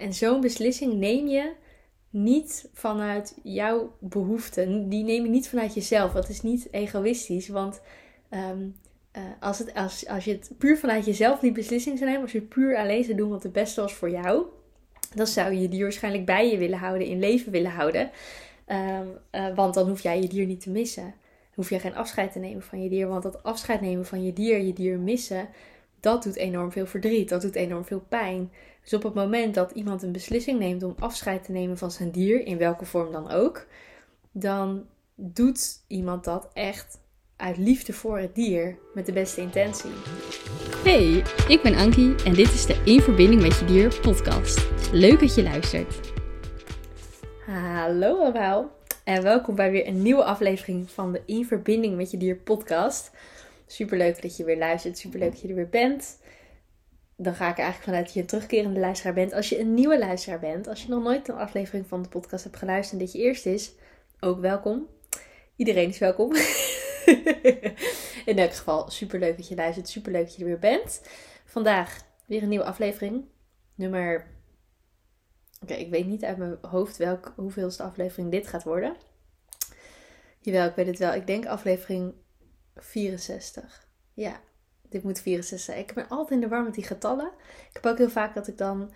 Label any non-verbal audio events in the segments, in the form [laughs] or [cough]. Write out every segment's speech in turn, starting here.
En zo'n beslissing neem je niet vanuit jouw behoeften. Die neem je niet vanuit jezelf. Dat is niet egoïstisch. Want ehm, eh, als, het, als, als je het puur vanuit jezelf die beslissing zou nemen, als je puur alleen zou doen wat het beste was voor jou, dan zou je die waarschijnlijk bij je willen houden, in leven willen houden. Ehm, eh, want dan hoef jij je dier niet te missen. hoef je geen afscheid te nemen van je dier. Want dat afscheid nemen van je dier, je dier missen, dat doet enorm veel verdriet. Dat doet enorm veel pijn. Dus op het moment dat iemand een beslissing neemt om afscheid te nemen van zijn dier, in welke vorm dan ook, dan doet iemand dat echt uit liefde voor het dier met de beste intentie. Hey, ik ben Ankie en dit is de In Verbinding met Je Dier podcast. Leuk dat je luistert. Hallo allemaal en welkom bij weer een nieuwe aflevering van de In Verbinding met Je Dier podcast. Superleuk dat je weer luistert, superleuk dat je er weer bent. Dan ga ik er eigenlijk vanuit dat je een terugkerende luisteraar bent. Als je een nieuwe luisteraar bent, als je nog nooit een aflevering van de podcast hebt geluisterd en dit je eerst is, ook welkom. Iedereen is welkom. [laughs] In elk geval, super leuk dat je luistert. Super leuk dat je er weer bent. Vandaag weer een nieuwe aflevering. Nummer. Oké, ik weet niet uit mijn hoofd welk, hoeveelste aflevering dit gaat worden. Jawel, ik weet het wel. Ik denk aflevering 64. Ja, dit moet 64 zijn. Ik ben altijd in de war met die getallen. Ik heb ook heel vaak dat ik dan,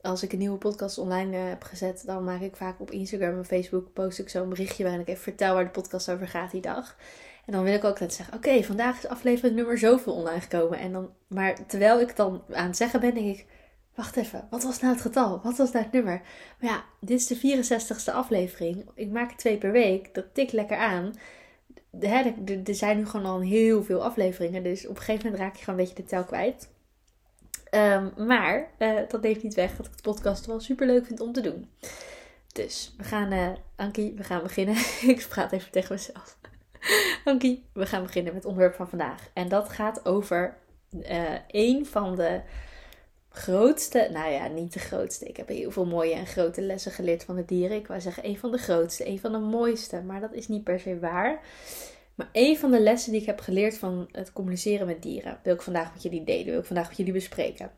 als ik een nieuwe podcast online eh, heb gezet, dan maak ik vaak op Instagram en Facebook post ik zo'n berichtje waarin ik even vertel waar de podcast over gaat die dag. En dan wil ik ook altijd zeggen: Oké, vandaag is aflevering nummer zoveel online gekomen. En dan, maar terwijl ik dan aan het zeggen ben, denk ik: Wacht even, wat was nou het getal? Wat was nou het nummer? Maar ja, dit is de 64ste aflevering. Ik maak er twee per week. Dat tikt lekker aan. Er zijn nu gewoon al heel veel afleveringen. Dus op een gegeven moment raak je gewoon een beetje de tel kwijt. Ehm, maar uh, dat neemt niet weg dat ik de podcast wel super leuk vind om te doen. Dus we gaan, uh, Ankie, we gaan beginnen. [laughs] ik praat even tegen mezelf. [laughs] Oké, we gaan beginnen met het onderwerp van vandaag. En dat gaat over uh, een van de grootste, nou ja, niet de grootste. Ik heb heel veel mooie en grote lessen geleerd van de dieren. Ik wou zeggen een van de grootste, een van de mooiste, maar dat is niet per se waar. Maar een van de lessen die ik heb geleerd van het communiceren met dieren, wil ik vandaag met jullie delen, wil ik vandaag met jullie bespreken.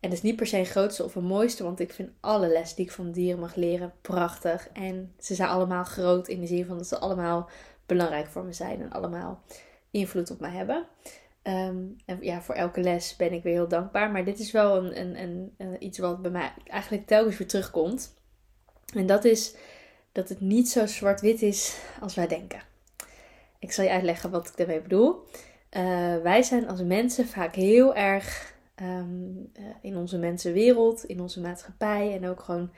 En dat is niet per se een grootste of een mooiste, want ik vind alle lessen die ik van dieren mag leren prachtig. En ze zijn allemaal groot in de zin van dat ze allemaal belangrijk voor me zijn en allemaal invloed op mij hebben. Ehm, en ja, voor elke les ben ik weer heel dankbaar. Maar dit is wel een, een, een, iets wat bij mij eigenlijk telkens weer terugkomt. En dat is dat het niet zo zwart-wit is als wij denken. Ik zal je uitleggen wat ik daarmee bedoel. Uh, wij zijn als mensen vaak heel erg um, uh, in onze mensenwereld, in onze maatschappij en ook gewoon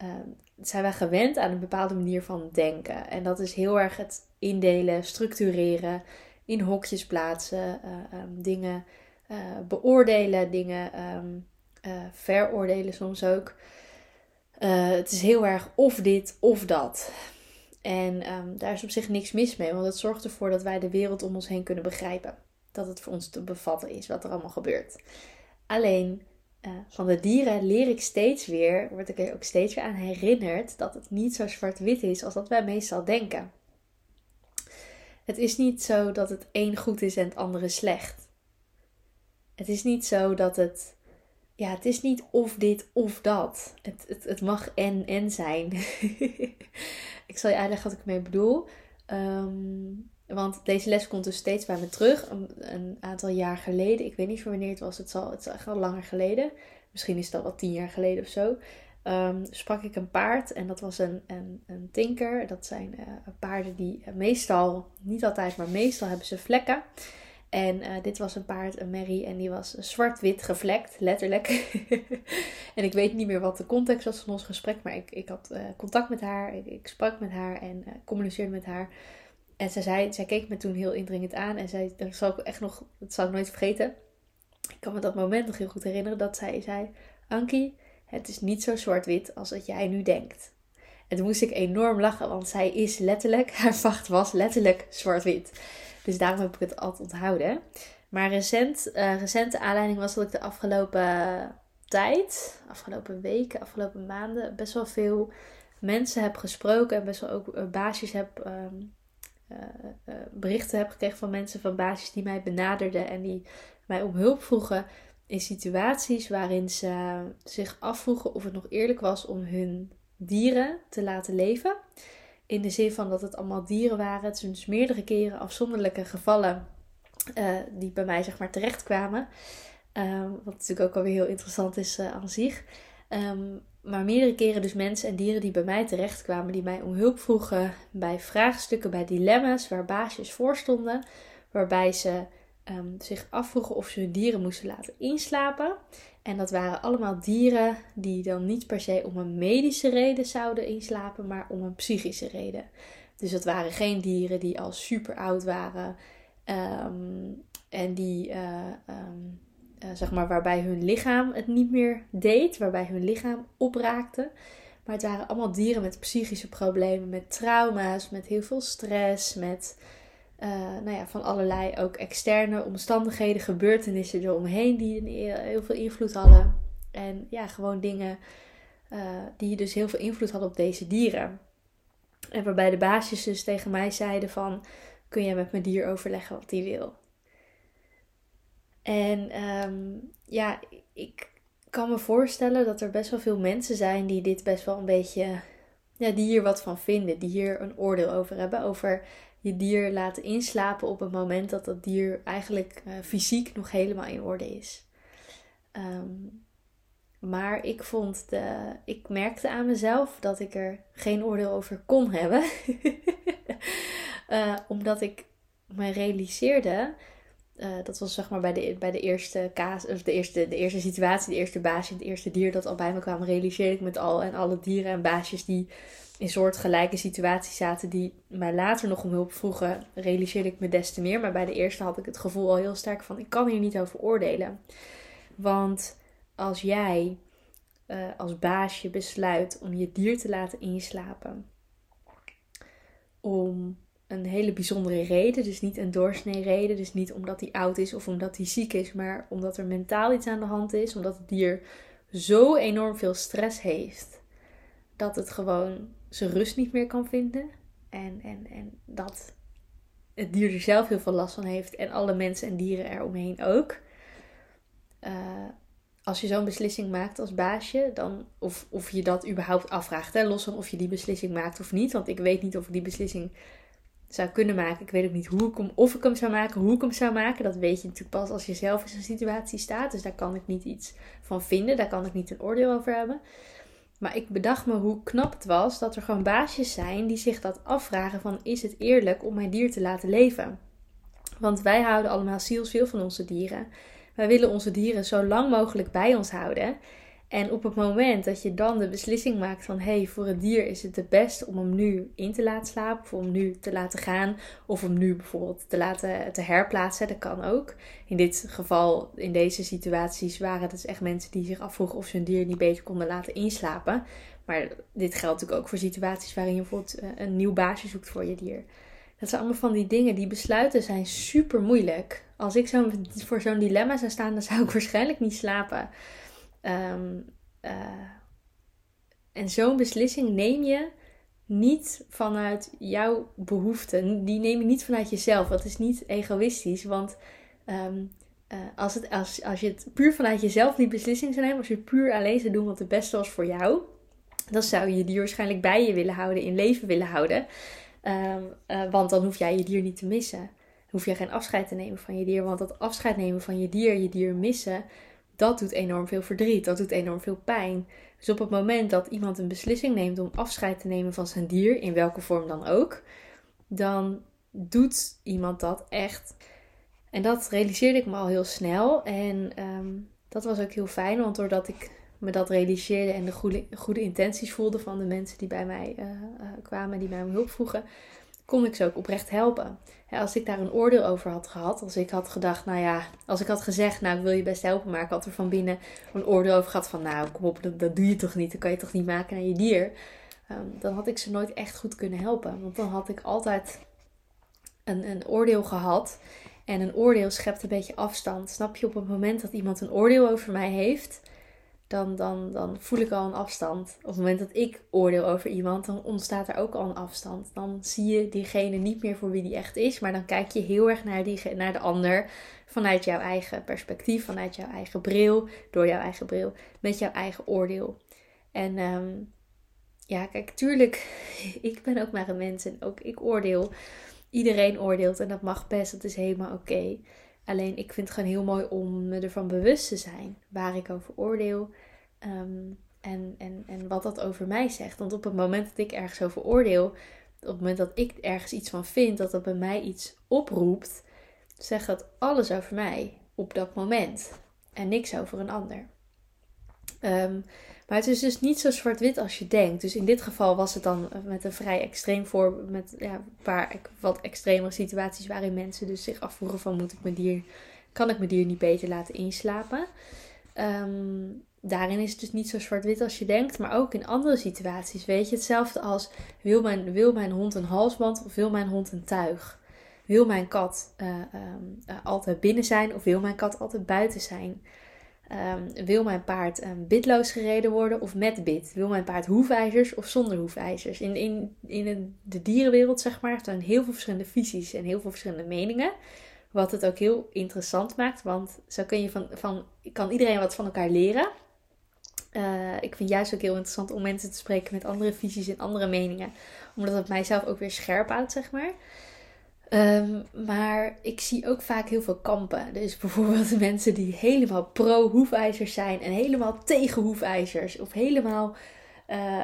Ehm, zijn wij gewend aan een bepaalde manier van denken. En dat is heel erg het indelen, structureren, in hokjes plaatsen, uh, um, dingen uh, beoordelen, dingen um, uh, veroordelen soms ook. het is heel erg of dit of dat. En daar is op zich niks mis mee, want het zorgt ervoor dat wij de wereld om ons heen kunnen begrijpen. Dat het voor ons te bevatten is wat er allemaal gebeurt. Alleen van de dieren leer ik steeds weer, word ik er ook steeds weer aan herinnerd, dat het niet zo zwart-wit is als dat wij meestal denken. Het is niet zo dat het een goed is en het andere slecht. Het is niet zo dat het. Ja, het is niet of dit of dat. Het, het, het mag en en zijn. [laughs] ik zal je uitleggen wat ik ermee bedoel. Um, want deze les komt dus steeds bij me terug. Een, aantal jaar geleden. Ik weet niet van wanneer het was. Het, zal, het is echt al langer geleden. Misschien is dat wel tien jaar geleden of zo. Um, sprak ik een paard. En dat was een, een, een tinker. Dat zijn uh, paarden die meestal, niet altijd, maar meestal hebben ze vlekken. En uh, dit was een paard, een merrie, en die was zwart-wit gevlekt, letterlijk. [laughs] en ik weet niet meer wat de context was van ons gesprek, maar ik, ik had contact met haar, ik, sprak met haar en communiceerde met haar. En zij, zei, zij keek me toen heel indringend aan. En zij, dat zal ik echt nog, dat zal ik nooit vergeten. Ik kan me dat moment nog heel goed herinneren dat zij zei: Ankie, het is niet zo zwart-wit als dat jij nu denkt. En toen moest ik enorm lachen, want zij is letterlijk, [laughs] haar vacht was letterlijk zwart-wit. Dus daarom heb ik het altijd onthouden. Maar recent, uh, recente aanleiding was dat ik de afgelopen tijd, afgelopen weken, afgelopen maanden, best wel veel mensen heb gesproken en best wel ook uh, baasjes heb ehm, uh, berichten heb gekregen van mensen van basis die mij benaderden en die mij om hulp vroegen in situaties waarin ze zich afvroegen of het nog eerlijk was om hun dieren te laten leven. In de zin van dat het allemaal dieren waren. Het zijn dus meerdere keren afzonderlijke gevallen uh, die bij mij zeg maar terechtkwamen. Um, wat natuurlijk ook alweer heel interessant is uh, aan zich. Um, maar meerdere keren dus mensen en dieren die bij mij terechtkwamen, die mij om hulp vroegen bij vraagstukken, bij dilemma's waar baasjes voor stonden, waarbij ze um, zich afvroegen of ze hun dieren moesten laten inslapen. En dat waren allemaal dieren die dan niet per se om een medische reden zouden inslapen, maar om een psychische reden. Dus dat waren geen dieren die al super oud waren um, en die, uh, um, uh, zeg maar, waarbij hun lichaam het niet meer deed, waarbij hun lichaam opraakte. Maar het waren allemaal dieren met psychische problemen, met trauma's, met heel veel stress, met uh, nou ja, van allerlei ook externe omstandigheden, gebeurtenissen eromheen die heel veel invloed hadden. En ja, gewoon dingen uh, die dus heel veel invloed hadden op deze dieren. En waarbij de baasjes dus tegen mij zeiden van, kun je met mijn dier overleggen wat hij wil. En um, ja, ik kan me voorstellen dat er best wel veel mensen zijn die dit best wel een beetje, ja, die hier wat van vinden, die hier een oordeel over hebben, over je dier laten inslapen op het moment dat dat dier eigenlijk uh, fysiek nog helemaal in orde is. Um, maar ik vond de, ik merkte aan mezelf dat ik er geen oordeel over kon hebben. uh, [laughs] omdat ik me realiseerde, uh, dat was zeg maar bij de, bij de eerste kaas, of de eerste, de eerste situatie, de eerste baasje, het eerste dier dat al bij me kwam, realiseerde ik met al en alle dieren en baasjes die in soortgelijke situaties zaten die mij later nog om hulp vroegen, realiseerde ik me des te meer. Maar bij de eerste had ik het gevoel al heel sterk van ik kan hier niet over oordelen. Want als jij uh, als baasje besluit om je dier te laten inslapen, om een hele bijzondere reden, dus niet een doorsnee reden, dus niet omdat hij oud is of omdat hij ziek is, maar omdat er mentaal iets aan de hand is, omdat het dier zo enorm veel stress heeft dat het gewoon zijn rust niet meer kan vinden. En, en, en dat het dier er zelf heel veel last van heeft en alle mensen en dieren eromheen ook. Uh, als je zo'n beslissing maakt als baasje, dan of, of je dat überhaupt afvraagt. Hè? Los van of je die beslissing maakt of niet. Want ik weet niet of ik die beslissing zou kunnen maken. Ik weet ook niet hoe ik hem, of ik hem zou maken, hoe ik hem zou maken. Dat weet je natuurlijk pas als je zelf in zo'n situatie staat. Dus daar kan ik niet iets van vinden. Daar kan ik niet een oordeel over hebben. Maar ik bedacht me hoe knap het was dat er gewoon baasjes zijn die zich dat afvragen van is het eerlijk om mijn dier te laten leven? Want wij houden allemaal zielsveel van onze dieren. Wij willen onze dieren zo lang mogelijk bij ons houden. En op het moment dat je dan de beslissing maakt van hé, hey, voor het dier is het het best om hem nu in te laten slapen, of om hem nu te laten gaan, of hem nu bijvoorbeeld te laten te herplaatsen, dat kan ook. In dit geval, in deze situaties, waren het dus echt mensen die zich afvroegen of ze hun dier niet beter konden laten inslapen. Maar dit geldt natuurlijk ook voor situaties waarin je bijvoorbeeld eh, een nieuw baasje zoekt voor je dier. Dat zijn allemaal van die dingen, die besluiten zijn super moeilijk. Als ik zo voor zo'n dilemma zou staan, dan zou ik [laughs] waarschijnlijk niet slapen. Um, uh, en zo'n beslissing neem je niet vanuit jouw behoeften. Die neem je niet vanuit jezelf. Dat is niet egoïstisch. Want um, uh, als, het, als, je het puur vanuit jezelf die beslissing zou nemen, als je puur alleen zou doen wat het beste was voor jou, dan zou je die waarschijnlijk bij je willen houden, in leven willen houden. Um, uh, want dan hoef jij je dier niet te missen. hoef je geen afscheid te nemen van je dier. Want dat afscheid nemen van je dier, je dier missen, dat doet enorm veel verdriet, dat doet enorm veel pijn. Dus op het moment dat iemand een beslissing neemt om afscheid te nemen van zijn dier, in welke vorm dan ook, dan doet iemand dat echt. En dat realiseerde ik me al heel snel. En um, dat was ook heel fijn, want doordat ik me dat realiseerde en de goede, goede intenties voelde van de mensen die bij mij uh, uh, kwamen, die mij om hulp vroegen, kon ik ze ook oprecht helpen. als ik daar een oordeel over had gehad, als ik had gedacht, nou ja, als ik had gezegd, nou ik wil je best helpen, maar ik had er van binnen een oordeel over gehad van, nou kom op, dat, doe je toch niet, dat kan je toch niet maken naar je dier. Um, dan had ik ze nooit echt goed kunnen helpen. Want dan had ik altijd een, een oordeel gehad. En een oordeel schept een beetje afstand. Snap je, op het moment dat iemand een oordeel over mij heeft, dan, dan, dan voel ik al een afstand. Op het moment dat ik oordeel over iemand, dan ontstaat er ook al een afstand. Dan zie je diegene niet meer voor wie die echt is, maar dan kijk je heel erg naar, naar de ander vanuit jouw eigen perspectief, vanuit jouw eigen bril, door jouw eigen bril, met jouw eigen oordeel. En ehm, ja, kijk, tuurlijk, [laughs] ik ben ook maar een mens en ook ik oordeel. Iedereen oordeelt en dat mag best, dat is helemaal oké. Alleen ik vind het gewoon heel mooi om me ervan bewust te zijn waar ik over oordeel. Ehm, en, en, en wat dat over mij zegt. Want op het moment dat ik ergens over oordeel, op het moment dat ik ergens iets van vind, dat dat bij mij iets oproept, zegt dat alles over mij op dat moment. En niks over een ander. Um, maar het is dus niet zo zwart-wit als je denkt. Dus in dit geval was het dan met een vrij extreem voor, met ja, paar wat extremere situaties waarin mensen dus zich afvroegen van moet ik mijn dier, kan ik mijn dier niet beter laten inslapen? Ehm, daarin is het dus niet zo zwart-wit als je denkt, maar ook in andere situaties. Weet je, hetzelfde als wil mijn, wil mijn hond een halsband of wil mijn hond een tuig? Wil mijn kat uh, altijd binnen zijn of wil mijn kat altijd buiten zijn? Um, wil mijn paard um, bitloos gereden worden of met bit? Wil mijn paard hoefijzers of zonder hoefijzers? In, in, in de dierenwereld, zeg maar, zijn heel veel verschillende visies en heel veel verschillende meningen. Wat het ook heel interessant maakt, want zo kun je van, van kan iedereen wat van elkaar leren. Uh, ik vind juist ook heel interessant om mensen te spreken met andere visies en andere meningen, omdat het mijzelf ook weer scherp houdt, zeg maar. Um, maar ik zie ook vaak heel veel kampen. Dus bijvoorbeeld [laughs] mensen die helemaal pro-hoefijzers zijn en helemaal tegen hoefijzers. Of helemaal uh,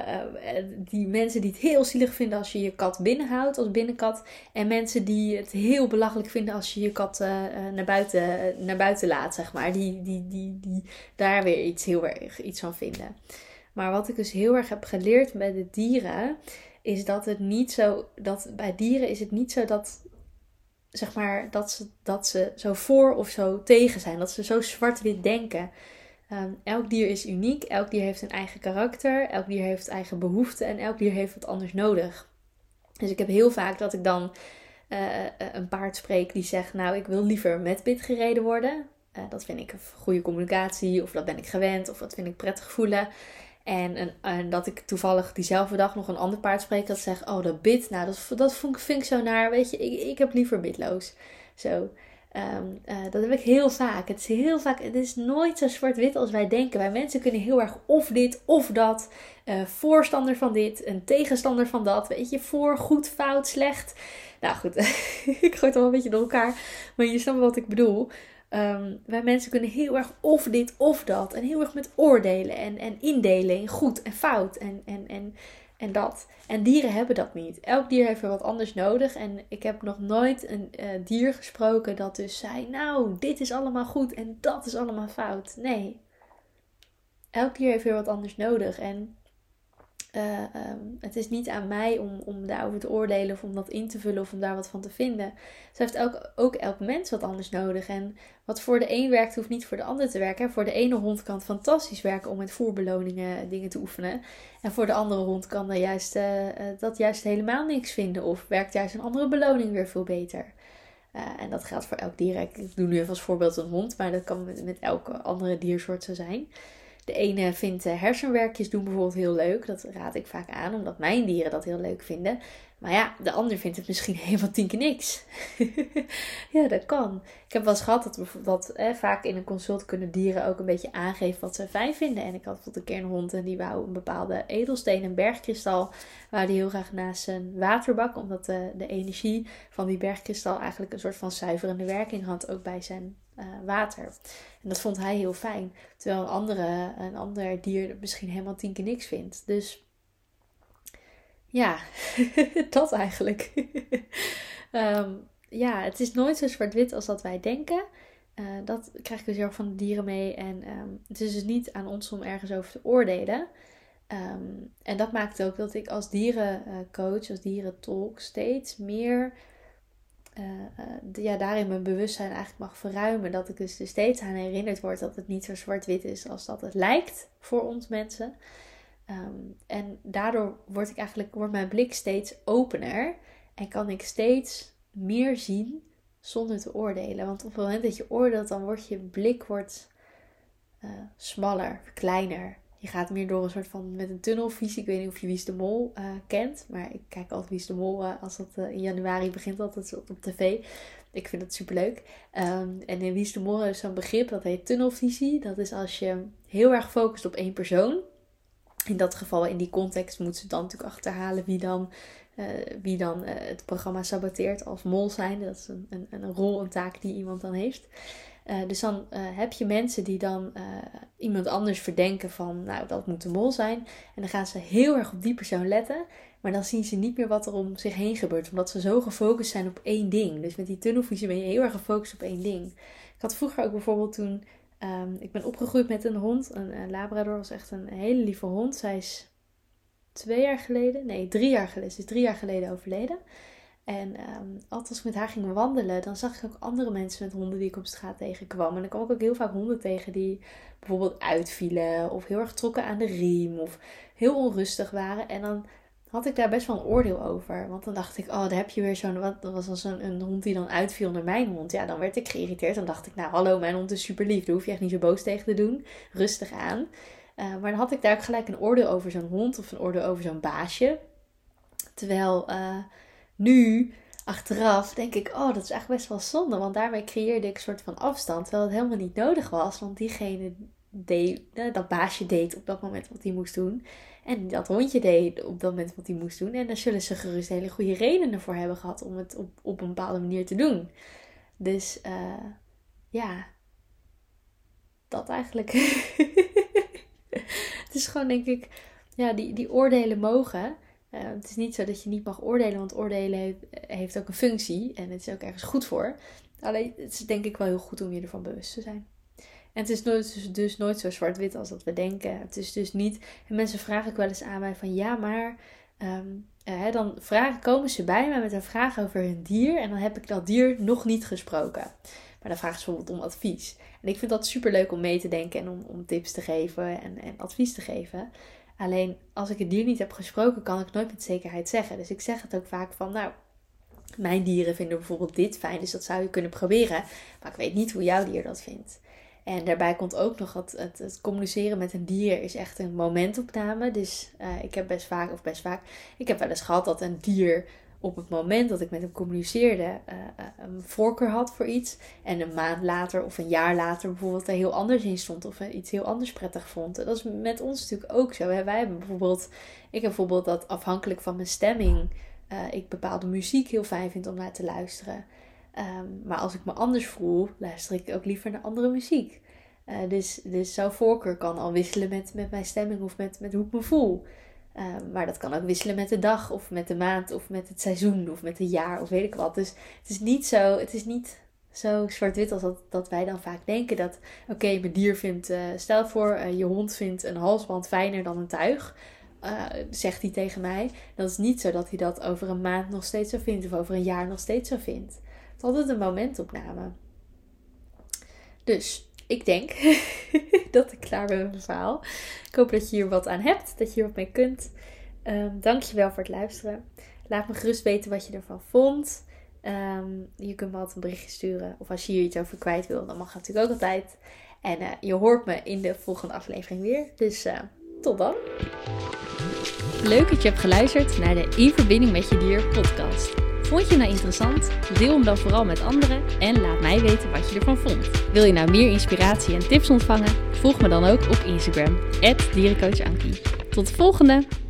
die mensen die het heel zielig vinden als je je kat binnenhoudt als binnenkat. En mensen die het heel belachelijk vinden als je je kat uh, naar, buiten, naar buiten laat, zeg maar. Die, die, die, die daar weer iets heel erg iets van vinden. Maar wat ik dus heel erg heb geleerd bij de dieren, is dat het niet zo. Dat bij dieren is het niet zo dat zeg maar, dat ze, dat ze zo voor of zo tegen zijn. Dat ze zo zwart-wit denken. Ehm, elk dier is uniek. Elk dier heeft een eigen karakter. Elk dier heeft eigen behoeften. En elk dier heeft wat anders nodig. Dus ik heb heel vaak dat ik dan uh, een paard spreek die zegt: Nou, ik wil liever met bit gereden worden. Uh, dat vind ik een goede communicatie, of dat ben ik gewend, of dat vind ik prettig voelen. En, en, dat ik toevallig diezelfde dag nog een ander paard spreek dat zegt, oh dat bit, nou dat, dat vond, vind ik zo naar, weet je, ik, ik heb liever bitloos. Zo. Um, uh, dat heb ik heel vaak. Het is heel vaak, het is nooit zo zwart-wit als wij denken. Wij mensen kunnen heel erg of dit of dat. Uh, voorstander van dit, een tegenstander van dat. Weet je, voor, goed, fout, slecht. Nou goed, [laughs] ik gooi het wel een beetje door elkaar. Maar je snapt wat ik bedoel. Um, wij mensen kunnen heel erg of dit of dat. En heel erg met oordelen en, en indelen in goed en fout en, en, en, en dat. En dieren hebben dat niet. Elk dier heeft er wat anders nodig. En ik heb nog nooit een uh, dier gesproken dat dus zei: Nou, dit is allemaal goed en dat is allemaal fout. Nee. Elk dier heeft weer wat anders nodig. En uh, um, het is niet aan mij om, om daarover te oordelen of om dat in te vullen of om daar wat van te vinden. Ze heeft ook, ook elk mens wat anders nodig. En wat voor de een werkt, hoeft niet voor de ander te werken. Voor de ene hond kan het fantastisch werken om met voerbeloningen dingen te oefenen. En voor de andere hond kan dat juist, uh, dat juist helemaal niks vinden. Of werkt juist een andere beloning weer veel beter. En dat geldt voor elk dier. Ik doe nu even als voorbeeld een hond, maar dat kan met, met elke andere diersoort zo zijn. De ene vindt hersenwerkjes doen bijvoorbeeld heel leuk. Dat raad ik vaak aan, omdat mijn dieren dat heel leuk vinden. Maar ja, de ander vindt het misschien [laughs] helemaal tien keer niks. [laughs] ja, dat kan. Ik heb wel eens gehad dat, dat eh, vaak in een consult kunnen dieren ook een beetje aangeven wat ze fijn vinden. En ik had bijvoorbeeld een keer een hond en die wou een bepaalde edelsteen, een bergkristal, wou die heel graag naast zijn waterbak. Omdat de, de energie van die bergkristal eigenlijk een soort van zuiverende werking had, ook bij zijn uh, water. En dat vond hij heel fijn. Terwijl een, andere, een ander dier misschien helemaal tien keer niks vindt. Dus ja, [laughs] dat eigenlijk. um, [laughs] ja, het is nooit zo zwart-wit als dat wij denken. Uh, dat krijg ik dus heel van de dieren mee. En um, het is dus niet aan ons om ergens over te oordelen. Um, en dat maakt ook dat ik als dierencoach, als dierentolk, steeds meer uh, ja, daarin mijn bewustzijn eigenlijk mag verruimen. Dat ik dus steeds aan herinnerd word dat het niet zo zwart-wit is als dat het lijkt voor ons mensen. Um, en daardoor word ik eigenlijk, wordt mijn blik steeds opener en kan ik steeds meer zien zonder te oordelen. Want op het moment dat je oordeelt, dan wordt je blik wordt, smaller, kleiner. Je gaat meer door een soort van met een tunnelvisie. Ik weet niet of je Wies de Mol kent, maar ik kijk altijd Wies de Mol als dat in januari begint, altijd op, tv. Ik vind het superleuk. Um, en in Wies de Mol is zo'n begrip dat heet tunnelvisie. Dat is als je heel erg focust op één persoon in dat geval, in die context, moet ze dan natuurlijk achterhalen wie dan, wie dan het programma saboteert als mol zijn. Dat is een, een, een rol, een taak die iemand dan heeft. Uh, dus dan heb je mensen die dan iemand anders verdenken van, nou, dat moet de mol zijn. En dan gaan ze heel erg op die persoon letten. Maar dan zien ze niet meer wat er om zich heen gebeurt. Omdat ze zo gefocust zijn op één ding. Dus met die tunnelvisie ben je heel erg gefocust op één ding. Ik had vroeger ook bijvoorbeeld toen Ehm, ik ben opgegroeid met een hond. Een, Labrador was echt een hele lieve hond. Zij is twee jaar geleden, nee, drie jaar geleden. Ze is drie jaar geleden overleden. En um, altijd als ik met haar ging wandelen, dan zag ik ook andere mensen met honden die ik op straat tegenkwam. En dan kwam ik ook heel vaak honden tegen die bijvoorbeeld uitvielen, of heel erg trokken aan de riem, of heel onrustig waren. En dan had ik daar best wel een oordeel over. Want dan dacht ik, oh, daar heb je weer zo'n. Dat was als een, hond die dan uitviel naar mijn hond. Ja, dan werd ik geïrriteerd. Dan dacht ik, nou, hallo, mijn hond is super lief. Daar hoef je echt niet zo boos tegen te doen. Rustig aan. Uh, maar dan had ik daar ook gelijk een oordeel over zo'n hond of een oordeel over zo'n baasje. Terwijl uh, nu, achteraf, denk ik, oh, dat is eigenlijk best wel zonde. Want daarmee creëerde ik een soort van afstand. Terwijl het helemaal niet nodig was. Want diegene deed, dat baasje deed op dat moment wat hij moest doen. En dat hondje deed op dat moment wat hij moest doen. En daar zullen ze gerust hele goede redenen voor hebben gehad om het op, op een bepaalde manier te doen. Dus uh, ja, dat eigenlijk. [laughs] het is gewoon, denk ik, ja, die, die oordelen mogen. Uh, het is niet zo dat je niet mag oordelen, want oordelen heeft, ook een functie en het is ook ergens goed voor. Alleen het is denk ik wel heel goed om je ervan bewust te zijn. En het is dus, nooit zo zwart-wit als dat we denken. Het is dus niet. En mensen vragen ook wel eens aan mij van ja, maar. Um, uh, dan vragen, komen ze bij mij met een vraag over hun dier. En dan heb ik dat dier nog niet gesproken. Maar dan vragen ze bijvoorbeeld om advies. En ik vind dat super leuk om mee te denken en om, om tips te geven en, en advies te geven. Alleen als ik het dier niet heb gesproken, kan ik nooit met zekerheid zeggen. Dus ik zeg het ook vaak van, nou, mijn dieren vinden bijvoorbeeld dit fijn, dus dat zou je kunnen proberen. Maar ik weet niet hoe jouw dier dat vindt. En daarbij komt ook nog het, het, het, communiceren met een dier is echt een momentopname. Dus uh, ik heb best vaak, of best vaak, ik heb wel eens gehad dat een dier op het moment dat ik met hem communiceerde uh, een voorkeur had voor iets. En een maand later of een jaar later bijvoorbeeld er heel anders in stond. Of iets heel anders prettig vond. Dat is met ons natuurlijk ook zo. Wij hebben bijvoorbeeld, ik heb bijvoorbeeld dat afhankelijk van mijn stemming... Ik bepaalde muziek heel fijn vind om naar te luisteren. Um, maar als ik me anders voel, luister ik ook liever naar andere muziek. Dus, dus zo'n voorkeur kan al wisselen met, met mijn stemming of met, met hoe ik me voel. Um, maar dat kan ook wisselen met de dag of met de maand of met het seizoen of met het jaar of weet ik wat. Dus het is niet zo, het is niet zo zwart-wit als dat, dat wij dan vaak denken. Dat oké, mijn dier vindt, uh, stel voor, uh, je hond vindt een halsband fijner dan een tuig. zegt hij tegen mij. Dan is niet zo dat hij dat over een maand nog steeds zo vindt of over een jaar nog steeds zo vindt. Het is altijd een momentopname. Dus ik denk [laughs] dat ik klaar ben met mijn verhaal. Ik hoop dat je hier wat aan hebt, dat je hier wat mee kunt. Um, dankjewel voor het luisteren. Laat me gerust weten wat je ervan vond. Um, je kunt me altijd een berichtje sturen. Of als je hier iets over kwijt wil, dan mag dat natuurlijk ook altijd. En uh, je hoort me in de volgende aflevering weer. Dus uh, tot dan. Leuk dat je hebt geluisterd naar de In Verbinding met Je Dier podcast. Vond je nou interessant? Deel hem dan vooral met anderen en laat mij weten wat je ervan vond. Wil je nou meer inspiratie en tips ontvangen? Volg me dan ook op Instagram, dierencoachankie. Tot de volgende!